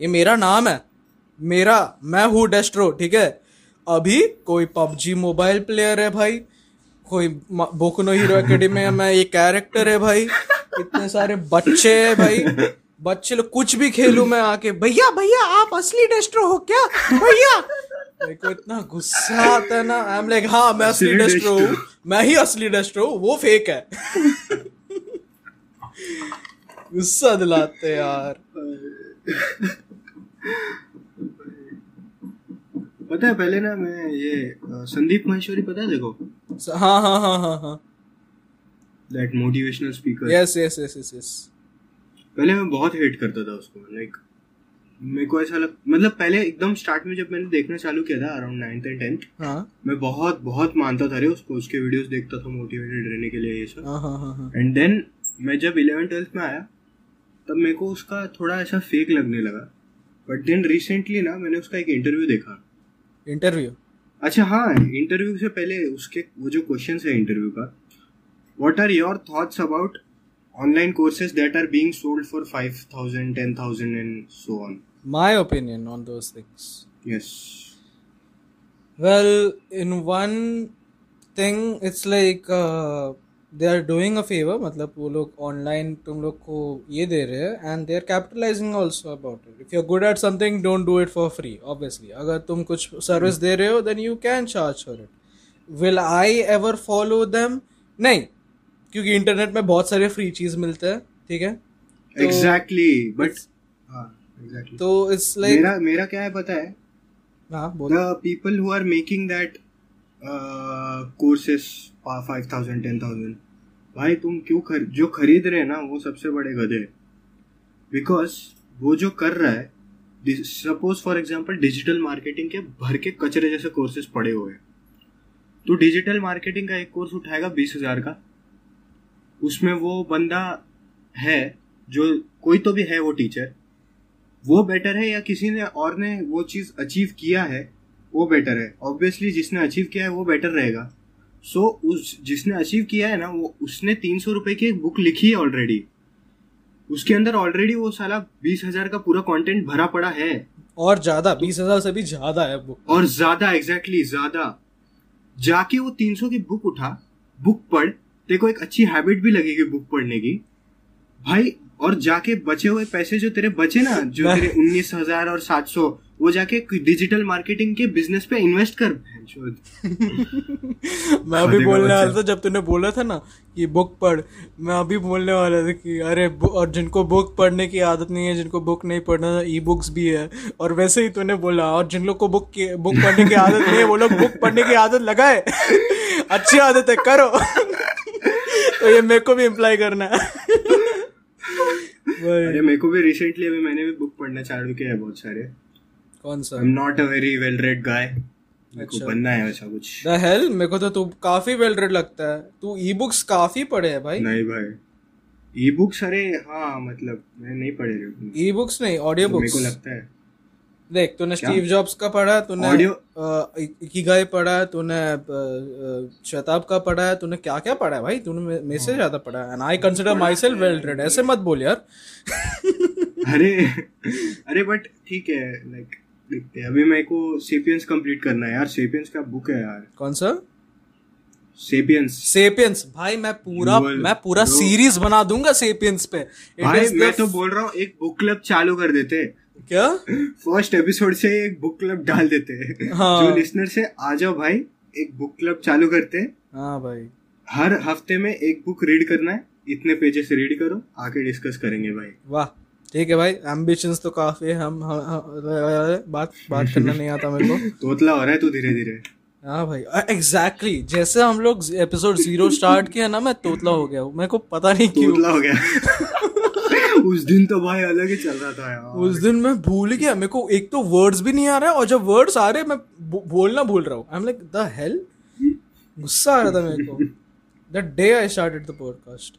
S1: ये मेरा नाम है। मेरा मैं हूँ डेस्ट्रो ठीक है? अभी कोई पबजी मोबाइल प्लेयर है भाई। कोई बोकनो हीरो एकेडमी में ये कैरेक्टर है भाई। इतने सारे बच्चे हैं भाई। बच्चे लोग कुछ भी खेलू मैं आके भैया भैया आप असली डेस्ट्रो हो क्या? भैया! मेरे को इतना गुस्सा आता है ना। आई एम लाइक हाँ मैं असली
S2: असली
S1: डेस्ट्रो हूँ। मैं ही असली डेस्ट्रो हूँ। वो फेक है. *laughs* गुस्सा दिलाते यार।
S2: पता है पहले ना मैं ये संदीप महेश्वरी पता है देखो?
S1: हाँ हाँ हाँ हाँ हाँ।
S2: That motivational speaker
S1: yes yes yes yes yes
S2: पहले मैं बहुत हेट करता था उसको लाइक मेरे को ऐसा लग मतलब पहले एकदम स्टार्ट में जब मैंने देखना चालू किया था अराउंड नाइन्थ एंड टेंथ
S1: हाँ।
S2: मैं बहुत बहुत मानता था रे उसको उसके वीडियोस देखता था मोटिवेटेड रहने के लिए ये सब।
S1: हाँ हाँ हाँ हाँ।
S2: एंड देन मैं जब इलेवन ट्वेल्थ में आया तब मेरे को उसका थोड़ा ऐसा फेक लगने लगा। बट देन रिसेंटली ना मैंने उसका एक इंटरव्यू देखा।
S1: इंटरव्यू।
S2: अच्छा हाँ इंटरव्यू से पहले उसके वो जो क्वेश्चन है इंटरव्यू का what are your thoughts about online courses that are being sold for five thousand ten thousand and so
S1: on my opinion on those
S2: things
S1: yes in one thing, it's like uh, they are doing a favour मतलब वो लोग online तुम लोग को ये दे रहे हैं and they are capitalising also about it if you are good at something don't do it for free obviously अगर तुम कुछ सर्विस दे रहे हो then you can charge for it will I ever follow them नहीं क्योंकि internet में बहुत सारे फ्री चीज़ मिलते हैं ठीक है? तो-
S2: एग्जैक्टली बट हाँ
S1: तो इट्स लाइक
S2: मेरा मेरा क्या है पता है?
S1: हाँ बोलो।
S2: The people who are making that uh, courses five thousand ten thousand भाई, तुम क्यों खर, जो खरीद रहे हैं ना, वो सबसे बड़े गधे बिकॉज़ वो जो कर रहा है suppose for example digital marketing के भर के कचरे जैसे कोर्सेज पड़े हुए हैं। तो डिजिटल मार्केटिंग का एक कोर्स उठाएगा बीस हज़ार का। उसमें वो बंदा है, जो कोई तो भी है वो टीचर वो बेटर है या किसी ने और ने वो चीज़ अचीव किया है, वो बेटर है। ऑब्वियसली जिसने अचीव किया है, वो बेटर रहेगा। सो so, उस जिसने अचीव किया है ना वो उसने तीन सौ रुपए की एक बुक लिखी है ऑलरेडी उसके अंदर ऑलरेडी वो साला बीस हज़ार का पूरा कंटेंट भरा पड़ा है.
S1: और ज़्यादा बीस हज़ार से भी ज़्यादा है बुक
S2: और ज़्यादा एग्जैक्टली exactly, ज़्यादा. जाके वो तीन सौ की बुक उठा बुक पढ़. तेरे को एक अच्छी हैबिट भी लगेगी बुक पढ़ने की. भाई और जाके बचे हुए पैसे जो तेरे बचे ना जो तेरे उन्नीस हज़ार और सात सौ वो जाके डिजिटल मार्केटिंग के बिज़नेस पे इन्वेस्ट कर। *laughs*
S1: मैं अभी बोलने वाला था जब तूने बोला था ना कि बुक पढ़ मैं अभी बोलने वाला था कि अरे और जिनको बुक पढ़ने की आदत नहीं है जिनको बुक नहीं पढ़ना ई बुक्स भी है और वैसे ही तूने बोला और जिन लोग को बुक की बुक पढ़ने की आदत नहीं है वो लोग बुक पढ़ने की आदत लगाए। *laughs* अच्छी आदत है करो। *laughs* तो ये मेरे को भी इम्प्लाई करना है।
S2: अरे मेरे को भी रिसेंटली अभी मैंने भी बुक पढ़ना चालू किया है बहुत सारे।
S1: कौन सा?
S2: I am not a very well read guy अच्छा। बनना है ऐसा कुछ।
S1: द हेल मेरे को तो तू काफ़ी वेल रेड लगता है। तू ई बुक्स काफ़ी पढ़े है भाई।
S2: नहीं भाई। ई बुक्स अरे हाँ मतलब मैं नहीं पढ़े रहे
S1: ई बुक्स नहीं ऑडियो
S2: बुक्स मेरे को लगता है।
S1: देख तूने स्टीव जॉब्स का पढ़ा तूने इकिगाई पढ़ा है तूने शताब का पढ़ा है तूने क्या क्या पढ़ा है भाई? तूने मेरे से ज़्यादा पढ़ा है। And I consider myself well read ऐसे मत बोल यार।
S2: अरे अरे बट ठीक है लाइक देखते हैं। अभी मेरे को सेपियंस कंप्लीट करना है यार। सेपियंस का बुक है यार।
S1: कौन सा?
S2: सेपियंस
S1: सेपियंस भाई मैं पूरा मैं पूरा सीरीज़ बना दूँगा सेपियंस पे।
S2: भाई मैं तो बोल रहा हूँ एक बुक क्लब चालू कर देते।
S1: क्या?
S2: फ़र्स्ट एपिसोड से एक बुक क्लब डाल देते
S1: हाँ।
S2: जो लिसनर से आ जाओ भाई एक बुक क्लब चालू करते हैं।
S1: हाँ भाई।
S2: हर हफ़्ते में एक बुक रीड करना है। इतने पेजेस रीड करो आके डिस्कस करेंगे भाई।
S1: वाह ठीक है भाई। एम्बिशंस तो काफ़ी है। हम, हम, हम बात बात करना नहीं आता मेरे को। *laughs*
S2: तोतला हो रहा है तू धीरे धीरे
S1: हाँ भाई। Exactly exactly. जैसे हम लोग एपिसोड ज़ीरो स्टार्ट किया ना मैं तोतला हो गया हूँ। मेरे को पता नहीं क्यों।
S2: तोतला हो गया। *laughs* उस दिन तो भाई अलग ही चल रहा था यार।
S1: उस दिन मैं भूल गया। मेरे को एक तो वर्ड्स भी नहीं आ रहा है और जब वर्ड्स आ रहे मैं बोलना भूल रहा हूँ। I am like the hell गुस्सा आ रहा था मेरे को। The day I started the podcast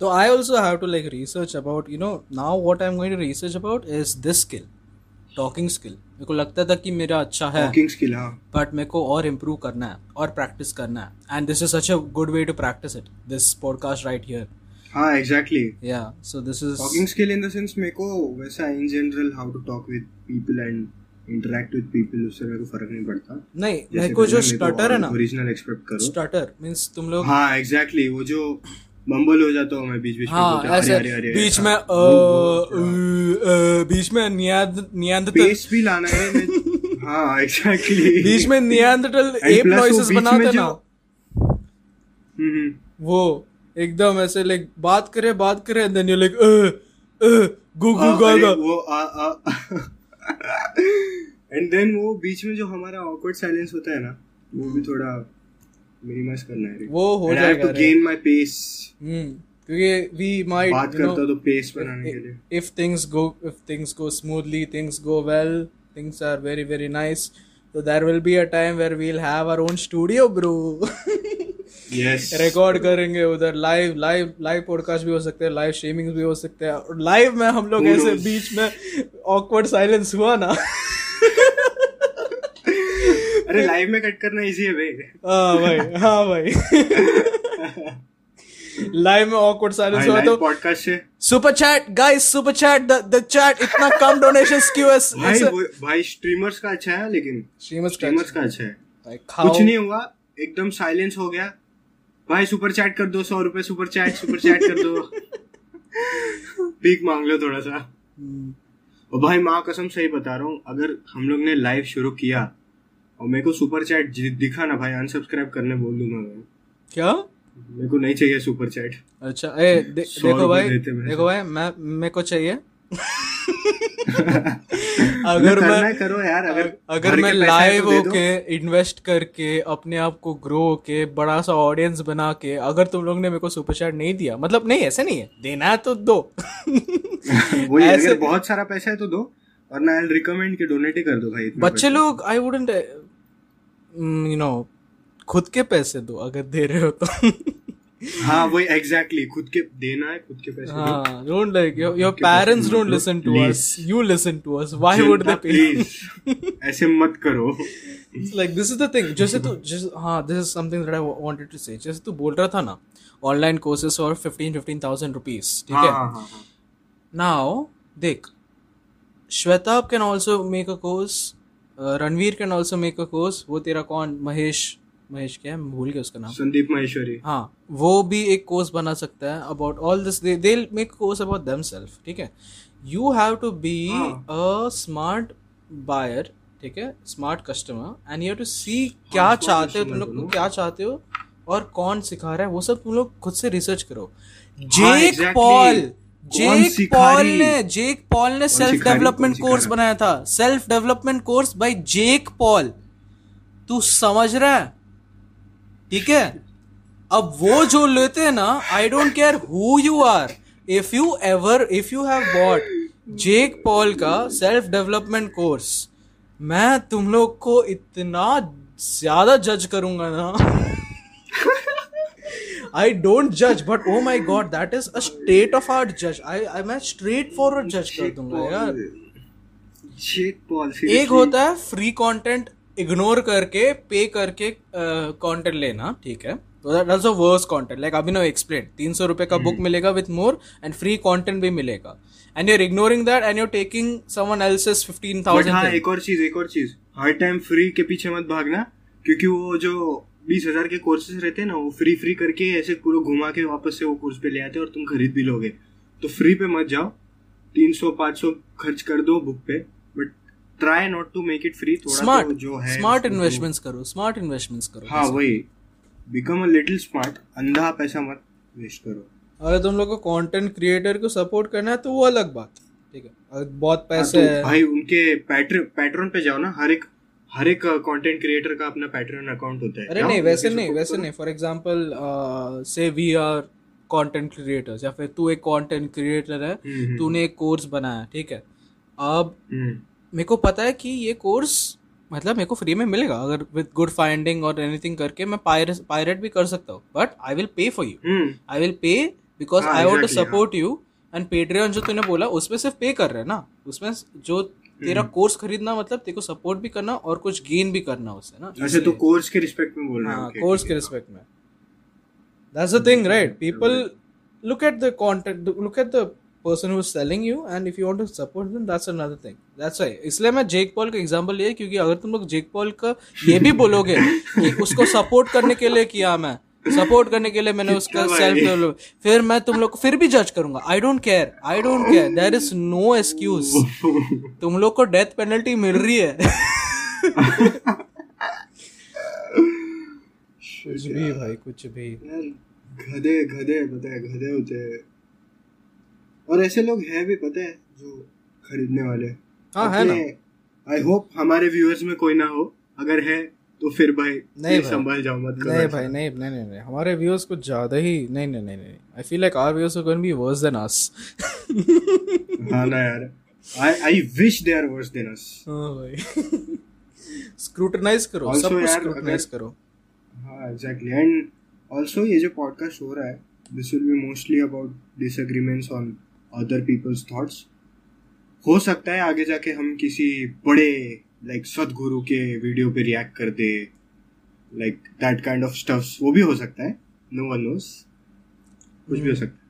S1: तो I also have to like research about you know now what I am going to research about is this skill talking skill मेरे को लगता था कि मेरा अच्छा है
S2: टॉकिंग स्किल हाँ।
S1: बट मेरे को और इम्प्रूव करना है और प्रैक्टिस करना है। And this is such a good way to practise it this podcast right here
S2: हाँ exactly
S1: yeah so this is
S2: talking skill in the sense मेरे को वैसा in general how to talk with people and interact with people उससे मेरे को फ़र्क नहीं पड़ता।
S1: नहीं मेरे को जो स्टटर है ना।
S2: ओरिजिनल एक्सपेक्ट करो।
S1: स्टटर मींस तुम लोग
S2: हाँ एग्जैक्टली वो जो बम्बल हो जाता हूँ मैं बीच बीच में
S1: हाँ
S2: बोलते,
S1: ऐसे
S2: अरे, अरे,
S1: बीच में
S2: वो- वो-
S1: अ, अ, बीच में नियांद नियांदतल
S2: पेस भी लाना है मैं- हाँ एग्जैक्टली
S1: बीच में नियांदतल
S2: And
S1: एप नॉइसेस बनाते ना।
S2: हम्म।
S1: वो एकदम ऐसे लाइक बात करे बात करे then you like go
S2: gaga वो आ आ। *laughs* एंड देन वो बीच में जो हमारा ऑकवर्ड साइलेंस होता है ना वो भी थोड़ा मिनिमाइज करना है।
S1: वो हो जाएगा to
S2: gain my pace
S1: hmm क्योंकि वी माइट
S2: बात करता तो पेस बनाने के लिए।
S1: If things go if things go smoothly things go well things are very very nice तो there will be a time where we will have our own studio bro
S2: yes
S1: record करेंगे उधर. Live live live podcast भी हो सकते हैं live streaming भी हो सकते हैं. और लाइव में हम लोग ऐसे बीच में ऑकवर्ड साइलेंस हुआ ना?
S2: अरे लाइव में कट करना इजी है भाई.
S1: हाँ भाई हाँ भाई. लाइव में ऑकवर्ड साइलेंस हुआ तो
S2: पॉडकास्ट से
S1: super chat guys super chat the the chat इतना कम डोनेशंस क्यों है
S2: भाई भाई स्ट्रीमर्स का अच्छा है लेकिन
S1: स्ट्रीमर्स का
S2: अच्छा है। कुछ नहीं हुआ एकदम साइलेंस हो गया. भाई सुपर चैट कर दो सौ रुपए सुपर चैट सुपर चैट कर दो। पीक मांग लो थोड़ा सा। और भाई माँ कसम सही बता रहा हूँ अगर हम लोग ने लाइव शुरू किया और मेरे को सुपर चैट दिखा ना भाई अनसब्सक्राइब करने बोल दूँगा मैं।
S1: क्या?
S2: मेरे को नहीं चाहिए सुपर चैट
S1: अच्छा ए दे, देखो भाई देखो भाई मैं मेरे को चाहिए।
S2: अगर
S1: मैं
S2: करो यार अगर
S1: अगर मैं
S2: के
S1: लाइव
S2: तो
S1: होके इन्वेस्ट करके अपने आप को ग्रो होके बड़ा सा ऑडियंस बना के अगर तुम लोग ने मेरे को सुपर चैट नहीं दिया मतलब नहीं ऐसे नहीं है। देना है तो दो। *laughs*
S2: वही
S1: ऐसे-
S2: बहुत सारा पैसा है तो दो और ना आई रिकमेंड के डोनेट ही कर दो भाई
S1: बच्चे लोग आई वुडेंट यू नो खुद के पैसे दो अगर दे रहे हो तो। *laughs*
S2: हाँ वही एग्जैक्टली खुद के देना है खुद के पैसे
S1: हाँ don't
S2: like
S1: your parents
S2: don't
S1: listen to us you listen to us why
S2: would
S1: they
S2: pay ऐसे मत करो।
S1: Like this is the thing जैसे तू जैसे हाँ this is something that I wanted to say जैसे तू बोल रहा था ना ऑनलाइन कोर्सेज फॉर 15 15000 रुपीस ठीक
S2: हाँ
S1: है?
S2: हाँ हाँ हाँ।
S1: नाउ देख Shwetabh can also make a course Ranveer can also make a course वो तेरा कौन? महेश महेश क्या है भूल गया उसका नाम।
S2: संदीप महेश्वरी।
S1: हाँ वो भी एक कोर्स बना सकता है about all this they they make course about them self ठीक है? You have to
S2: be.
S1: A smart buyer ठीक है? Smart customer and you have to see क्या चाहते हो तुम लोग क्या चाहते हो और कौन सिखा रहा है वो सब तुम लोग खुद से रिसर्च करो। जेक पॉल जेक पॉल ने जेक पॉल ने सेल्फ डेवलपमेंट कोर्स बनाया था। Self development course by Jake Paul तू समझ रहा है? ठीक है? अब वो जो लेते हैं ना आई don't care who you are if you ever if you have bought Jake Paul का सेल्फ डेवलपमेंट कोर्स मैं तुम लोग को इतना ज़्यादा जज करूँगा ना। आई डोंट जज but O my God that is a state of art जज आई आई मैं स्ट्रेट फॉरवर्ड जज कर दूँगा यार। एक होता है फ्री कंटेंट इग्नोर करके पे करके कंटेंट लेना ठीक है? तो that's a worse content like Abhinav explain तीन सौ रुपए का बुक मिलेगा with more and free content भी मिलेगा. And you are ignoring that and you taking someone else's
S2: fifteen हाँ
S1: थाउज़ेंड
S2: एक और चीज़ एक और चीज़. हर टाइम फ्री के पीछे मत भागना क्योंकि वो जो बीस हज़ार के कोर्सेज रहते हैं ना वो फ्री फ्री करके ऐसे पूरा घुमा के वापस से वो कोर्स पे ले आते हैं और तुम खरीद भी लोगे. तो फ्री पे मत जाओ. तीन सौ पाँच सौ खर्च कर दो बुक पे. Try not to make it free थोड़ा
S1: स्मार्ट
S2: तो जो है
S1: स्मार्ट इन्वेस्टमेंट्स करो स्मार्ट इन्वेस्टमेंट्स करो
S2: हाँ वही. बिकम अ लिटिल स्मार्ट अंधा पैसा मत वेस्ट करो.
S1: अगर तुम लोग को कंटेंट क्रिएटर को सपोर्ट करना है तो वो अलग बात है ठीक है? अगर बहुत
S2: हाँ,
S1: पैसे
S2: तो
S1: है।
S2: भाई उनके पैट्रन पे जाओ ना हर एक हर एक कंटेंट क्रिएटर का अपना पैट्रन अकाउंट होता है
S1: अरे नहीं वैसे नहीं वैसे नहीं for example say we are content creators या फिर तू एक कंटेंट क्रिएटर है
S2: हम्म, हम्म,
S1: तूने एक कोर्स बनाया ठीक है? अब
S2: हम्म,
S1: मेरे को पता है कि ये कोर्स मतलब मेरे को फ्री में मिलेगा। अगर विद गुड फाइंडिंग और एनीथिंग करके मैं पायरेट भी कर सकता हूँ। But I will
S2: pay
S1: for you I will
S2: pay
S1: because I want
S2: to
S1: support you and Patreon जो तूने बोला उसमें सिर्फ़ पे कर रहे हैं ना? उसमें जो तेरा। कोर्स खरीदना मतलब तेरे को सपोर्ट भी करना और कुछ गेन भी करना उससे ना?
S2: अच्छा तो कोर्स के रिस्पेक्ट में बोल रहा
S1: हाँ
S2: हूँ
S1: कोर्स के रिस्पेक्ट में। That's the thing right people look at the content look at the person who's selling you and if you want to support them that's another thing. That's why. इसलिए मैं Jake Paul का example लिया क्योंकि अगर तुम लोग Jake Paul का ये भी बोलोगे कि उसको सपोर्ट करने के लिए किया मैं सपोर्ट करने के लिए मैंने उसका। सेल्फ डेवलप फिर मैं तुम लोग को फिर भी जज करूँगा। I don't care I don't care there is no excuse तुम लोग को डेथ पेनल्टी मिल रही है। *laughs* कुछ भी भाई कुछ भी।
S2: गधे गधे पता है गधे होते हैं। और ऐसे लोग हैं भी पता है जो खरीदने वाले
S1: हाँ, है ना।
S2: आई होप हमारे व्यूअर्स में कोई ना हो। अगर है तो फिर भाई
S1: नहीं भाई।
S2: संभल जाओ मत
S1: नहीं। भाई नहीं नहीं नहीं नहीं। हमारे व्यूअर्स कुछ ज़्यादा ही नहीं नहीं नहीं नहीं। I feel like our viewers are going be worse than us
S2: हाँ ना यार। I I wish they are worse than us
S1: हाँ भाई। स्क्रूटनाइज करो सब कुछ स्क्रूटनाइज करो।
S2: हाँ एग्जैक्टली एंड ऑल्सो ये जो पॉडकास्ट हो रहा है this will be mostly about disagreements on other people's thoughts हो सकता है आगे जाके हम किसी बड़े लाइक सदगुरु के वीडियो पे रिएक्ट कर दे like that kind of stuffs वो भी हो सकता है. नो वन नोस कुछ भी हो सकता है.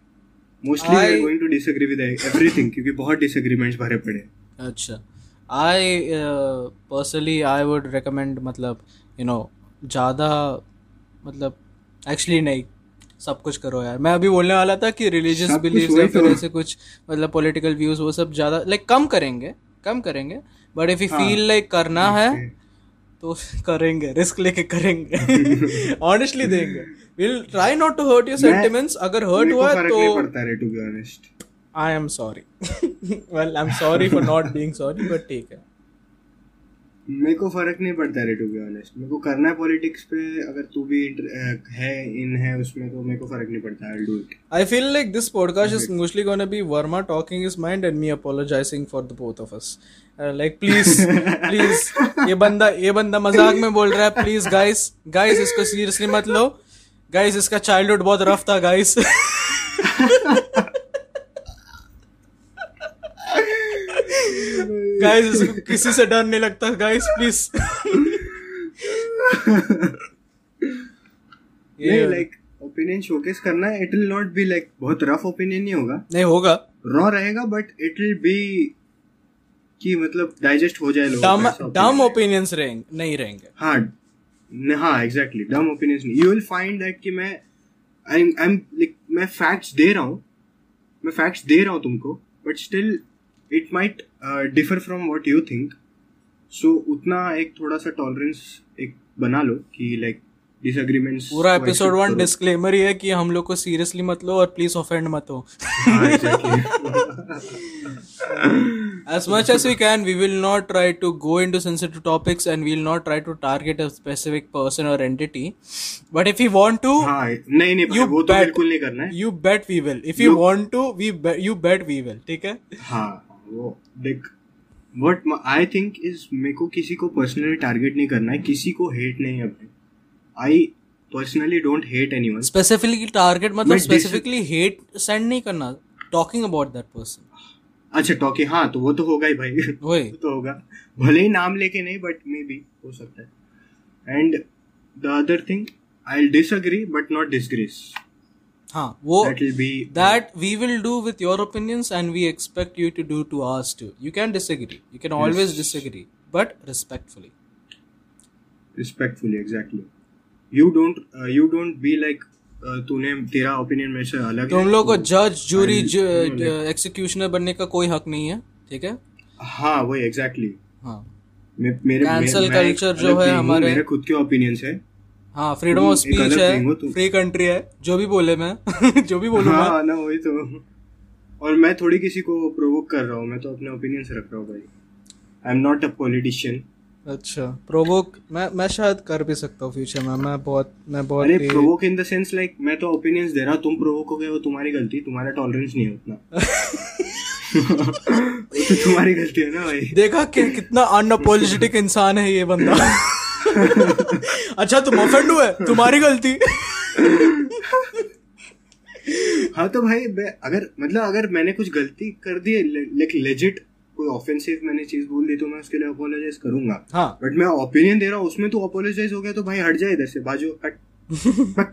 S2: Mostly
S1: I-
S2: going to disagree with everything क्योंकि बहुत डिसएग्रीमेंट्स भरे पड़े
S1: अच्छा. I personally I would recommend मतलब यू नो ज़्यादा मतलब एक्चुअली नहीं सब कुछ करो यार। मैं अभी बोलने वाला था कि रिलीजियस
S2: वही
S1: या फिर
S2: तो।
S1: ऐसे कुछ मतलब पॉलिटिकल व्यूज़ वो सब ज़्यादा लाइक कम करेंगे कम करेंगे। But if
S2: you.
S1: Feel like करना है तो *laughs* करेंगे रिस्क लेके करेंगे। *laughs* ऑनेस्टली देंगे। Will try not to hurt
S2: your
S1: sentiments अगर हर्ट हुआ तो I am sorry well I am sorry for not being sorry but ठीक है।
S2: मेरे को फ़र्क नहीं पड़ता रे टू बी ऑनेस्ट मेरे को करना है पॉलिटिक्स पे अगर तू भी है इन है उसमें तो मेरे को फ़र्क नहीं पड़ता I do it
S1: I feel like this podcast is mostly gonna be Verma talking his mind and me apologizing for the both of us. Uh, like please, *laughs* please, ये बंदा ये बंदा मज़ाक में बोल रहा है प्लीज़ गाइस गाइस इसको सीरियसली मत लो. गाइस इसका चाइल्डहुड बहुत रफ था गाइस *laughs* *laughs* गाइस इसको किसी से डर नहीं लगता। गाइस प्लीज़
S2: नहीं लाइक ओपिनियन शोकेस करना है it will not be like बहुत रफ ओपिनियन नहीं होगा।
S1: नहीं होगा।
S2: रॉ रहेगा बट इट विल बी कि मतलब डाइजेस्ट हो जाए लोगों
S1: डम। ओपिनियंस रहेंगे नहीं रहेंगे।
S2: हाँ हाँ exactly dumb opinions you will find that कि मैं आई एम लाइक मैं फैक्ट्स दे रहा हूँ। मैं फैक्ट्स दे रहा हूँ तुमको but still it might differ from what you think so उतना एक थोड़ा सा टॉलरेंस एक बना लो कि लाइक डिसएग्रीमेंट्स
S1: पूरा एपिसोड वन डिस्क्लेमर ही है कि हम लोग को सीरियसली मत लो और प्लीज़ ऑफेंड मत हो। As much as we can we will not try to go into sensitive topics and we'll not try to target a specific person और entity but if you want to
S2: नहीं
S1: you
S2: वो तो बिल्कुल नहीं करना है।
S1: You bet we will if you want to we you bet we will ठीक है
S2: हाँ, देख वट आई थिंक इज़ मेरे को किसी को पर्सनली टारगेट नहीं करना है किसी को हेट नहीं अपने। I personally don't hate anyone
S1: specifically target मतलब स्पेसिफिकली हेट सेंड नहीं करना टॉकिंग अबाउट दैट पर्सन
S2: अच्छा टॉकी हाँ तो वो तो होगा ही भाई।
S1: वही।
S2: तो होगा। भले ही नाम लेके नहीं बट मे बी हो सकता है। And the other thing I disagree but not disgrace
S1: हाँ वो
S2: that will be
S1: that we will do with your opinions and we expect you to do to ours too you can disagree you can always
S2: Yes.
S1: disagree but respectfully
S2: respectfully exactly you don't you don't be like तूने तेरा opinion मेरे से अलग
S1: तुम लोग को
S2: तो-
S1: जज जूरी एक्सिक्यूशनर बनने का कोई हक नहीं है ठीक है
S2: हाँ वही एग्जैक्टली
S1: हाँ
S2: मे- मेरे एक
S1: culture जो है हमारे-
S2: मेरे खुद के ओपिनियंस है
S1: हाँ फ्रीडम ऑफ़ स्पीच
S2: हो
S1: फ्री कंट्री है जो भी बोले मैं *laughs* जो भी बोलूँ मैं।
S2: हाँ ना वही तो। और मैं थोड़ी किसी को प्रोवोक कर रहा हूँ मैं तो अपने ओपिनियंस रख रहा हूँ भाई। I am not a politician
S1: अच्छा प्रोवोक मैं मैं शायद कर भी सकता हूँ फ्यूचर में मैं बहुत मैं बहुत
S2: अरे provoke in the sense like मैं तो ओपिनियंस दे रहा हूँ तुम प्रोवोक हो गए वो तुम्हारी गलती तुम्हारा टॉलरेंस नहीं है उतना। *laughs* तो तुम्हारी गलती है ना भाई।
S1: देखा कि कितना अनअपोलोजेटिक इंसान है ये बंदा। *laughs* *laughs* अच्छा तुम ऑफेंड हुए तुम्हारी गलती।
S2: हाँ तो भाई अगर मतलब अगर मैंने कुछ गलती कर दी लाइक लेजिट कोई ऑफेंसिव मैंने चीज़ बोल दी तो मैं उसके लिए अपोलोजाइज करूँगा।
S1: हाँ।
S2: बट मैं ओपिनियन दे रहा हूँ उसमें तो अपोलोजाइज हो गया तो भाई हट जाए इधर से बाजू हट। *laughs*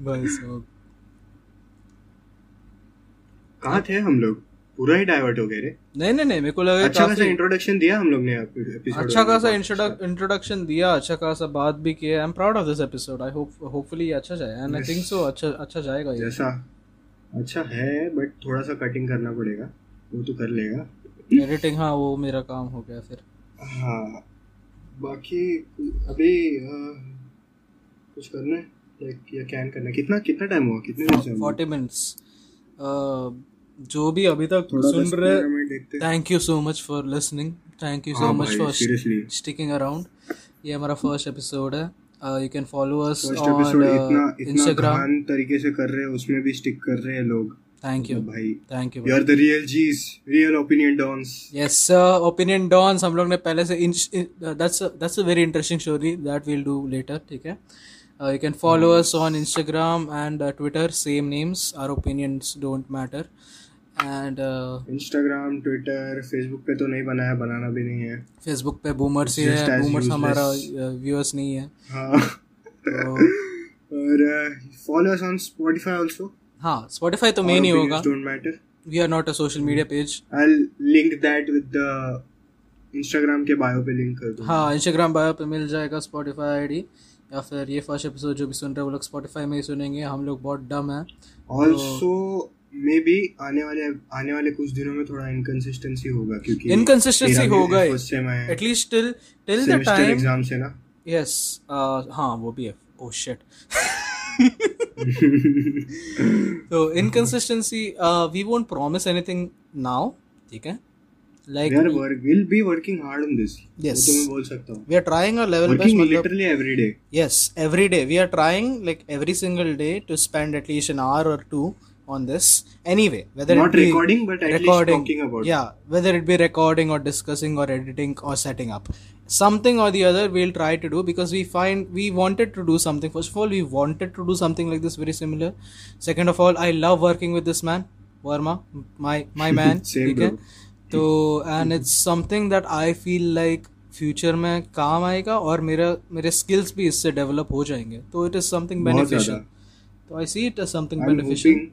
S1: भाई साहब
S2: कहाँ थे हम लोग? पूरा ही डाइवर्ट हो गए रे।
S1: नहीं नहीं नहीं मेरे को लगा
S2: अच्छा खासा इंट्रोडक्शन दिया हम लोग ने एपिसोड
S1: अच्छा खासा इंट्रोडक्शन दिया अच्छा खासा बात भी किया। I am proud of this episode I hope hopefully अच्छा जाए। एंड आई थिंक सो अच्छा अच्छा जाएगा ये।
S2: जैसा अच्छा है बट थोड़ा सा कटिंग करना पड़ेगा। वो तो कर लेगा।
S1: एडिटिंग हाँ वो मेरा काम हो गया फिर।
S2: हाँ। बाकी अभी कुछ करना है? लाइक या कैन करना कितना कितना टाइम हुआ? कितने दिन से हम लोग?
S1: फोर्टी मिनट्स जो भी अभी तक सुन रहे
S2: हैं।
S1: Thank you so much for listening
S2: thank
S1: you
S2: so
S1: much
S2: for
S1: sticking around ये हमारा फ़र्स्ट एपिसोड है।
S2: You can
S1: follow
S2: us
S1: on
S2: Instagram तरीके से कर रहे हैं उसमें भी स्टिक कर रहे हैं लोग।
S1: थैंक यू
S2: भाई
S1: thank you
S2: you are the real Gs real opinion dons
S1: yes opinion dons हम लोग ने पहले से that's that's a very interesting story that will do later ठीक है? You can follow us on Instagram and Twitter same names our opinions don't matter and
S2: Instagram Twitter Facebook पे तो नहीं बनाया बनाना भी नहीं है।
S1: फेसबुक पे बूमर्स ही है
S2: as
S1: बूमर्स हमारा व्यूअर्स नहीं है।
S2: हाँ।
S1: तो *laughs*
S2: और follow us on Spotify also
S1: हाँ स्पॉटिफाई तो मेन ही होगा।
S2: Don't matter
S1: we are not a social media page
S2: I'll link that with the Instagram के बायो पे लिंक कर दूँगा।
S1: हाँ इंस्टाग्राम बायो पे मिल जाएगा स्पॉटिफाई आईडी या फिर ये फ़र्स्ट एपिसोड जो भी सुन रहे हैं वो लोग स्पॉटिफाई में ही सुनेंगे। हम लोग बहुत डम है।
S2: ऑल्सो मे बी आने वाले आने वाले कुछ दिनों में थोड़ा इनकंसिस्टेंसी होगा क्योंकि भी
S1: होगा ही।
S2: है
S1: at least till till
S2: the
S1: time
S2: exam से ना
S1: यस हाँ वो भी है oh, ओह शिट तो inconsistency we won't promise anything now ठीक है like
S2: we are work will be working hard on this
S1: Yes.
S2: तो मैं बोल सकता हूँ
S1: we are trying our level best
S2: working
S1: मतलब
S2: literally every day
S1: yes every day we are trying like every single day to spend at least an hour or two on this anyway whether
S2: Not
S1: it be
S2: recording, but at least
S1: recording
S2: talking about it.
S1: yeah whether it be recording or discussing or editing or setting up something or the other we'll try to do because we find we wanted to do something first of all we wanted to do something like this very similar second of all i love working with this man Verma my my *laughs* man
S2: Same,
S1: ठीक है
S2: bro.
S1: तो and it's something that I feel like future में काम आएगा और मेरा मेरे skills भी इससे डेवलप हो जाएंगे तो इट इज समथिंग
S2: बहुत
S1: बेनिफिशियल
S2: ज्यादा
S1: तो I see it as something
S2: I'm beneficial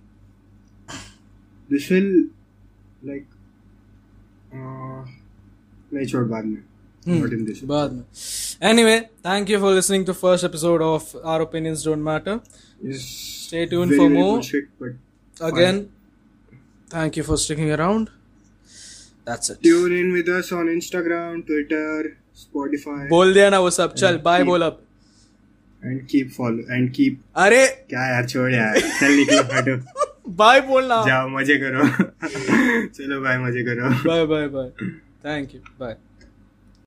S2: will like uh, नहीं छोड़ बाद में
S1: Hmm. बाद में anyway thank you for listening to first episode of our opinions don't matter
S2: It's
S1: Stay tuned
S2: very,
S1: for
S2: very
S1: more.
S2: bullshit, but
S1: again thank you for sticking around that's it
S2: tune in with us on Instagram, Twitter, Spotify,
S1: बोल दिया ना वो सब चल bye बोल अब
S2: and keep follow and keep
S1: अरे
S2: क्या यार छोड़ यार चल निकलो हटो
S1: बाय बोलना।
S2: जाओ मज़े करो। *laughs* चलो बाय मज़े करो।
S1: Bye bye bye thank you bye